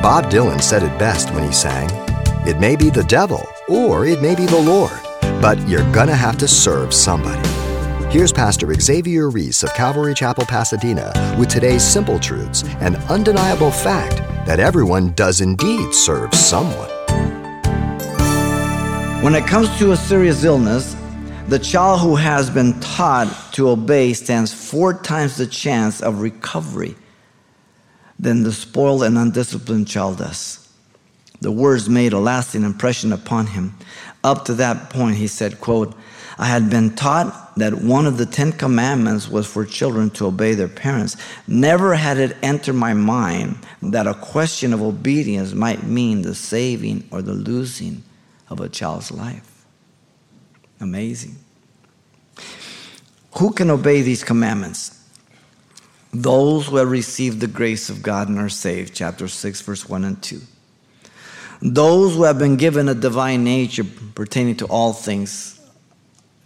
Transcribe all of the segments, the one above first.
Bob Dylan said it best when he sang, It may be the devil, or it may be the Lord, but you're gonna have to serve somebody. Here's Pastor Xavier Reese of Calvary Chapel, Pasadena, with today's simple truths and undeniable fact that everyone does indeed serve someone. When it comes to a serious illness, the child who has been taught to obey stands four times the chance of recovery than the spoiled and undisciplined child does. The words made a lasting impression upon him. Up to that point, he said, quote, I had been taught that one of the Ten Commandments was for children to obey their parents. Never had it entered my mind that a question of obedience might mean the saving or the losing of a child's life. Amazing. Who can obey these commandments? Those who have received the grace of God and are saved, chapter 6, verse 1 and 2. Those who have been given a divine nature pertaining to all things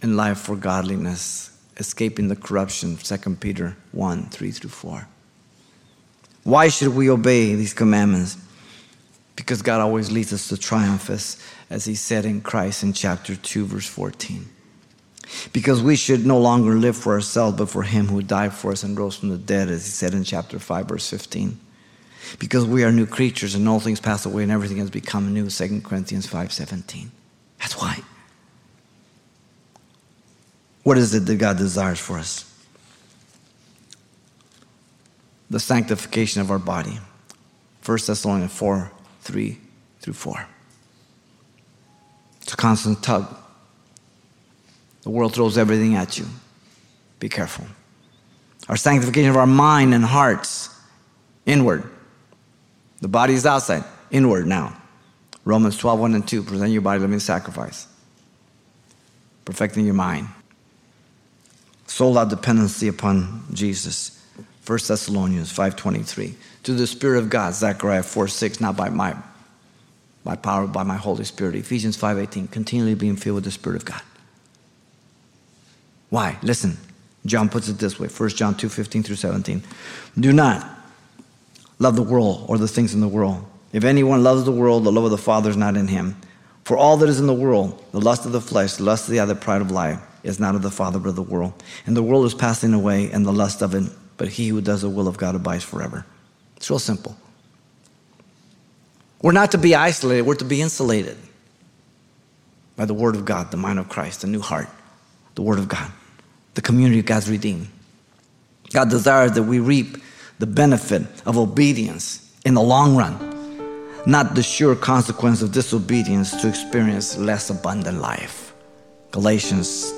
in life for godliness, escaping the corruption, 2 Peter 1 3 through 4. Why should we obey these commandments? Because God always leads us to triumph, as, as He said in Christ in chapter 2, verse 14. Because we should no longer live for ourselves, but for Him who died for us and rose from the dead, as He said in chapter 5, verse 15. Because we are new creatures and all things pass away and everything has become new, 2 Corinthians 5 17. That's why. What is it that God desires for us? The sanctification of our body. 1 Thessalonians 4 3 through 4. It's a constant tug. The world throws everything at you. Be careful. Our sanctification of our mind and hearts, inward. The body is outside, inward now. Romans 12 1 and 2. Present your body living sacrifice. Perfecting your mind sold out dependency upon Jesus. 1 Thessalonians 5.23. To the Spirit of God, Zechariah 4 6, not by my, my power, by my Holy Spirit. Ephesians 5.18, continually being filled with the Spirit of God. Why? Listen, John puts it this way 1 John 2 15 through 17. Do not love the world or the things in the world. If anyone loves the world, the love of the Father is not in him. For all that is in the world, the lust of the flesh, the lust of the other, pride of life, is not of the Father, but of the world. And the world is passing away and the lust of it, but he who does the will of God abides forever. It's real simple. We're not to be isolated, we're to be insulated by the Word of God, the mind of Christ, the new heart, the Word of God, the community God's redeemed. God desires that we reap the benefit of obedience in the long run not the sure consequence of disobedience to experience less abundant life. Galatians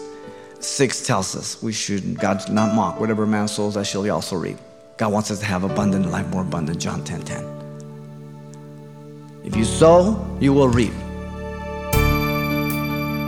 6 tells us we should, God not mock, whatever man sows, that shall he also reap. God wants us to have abundant life, more abundant, John 10 10. If you sow, you will reap.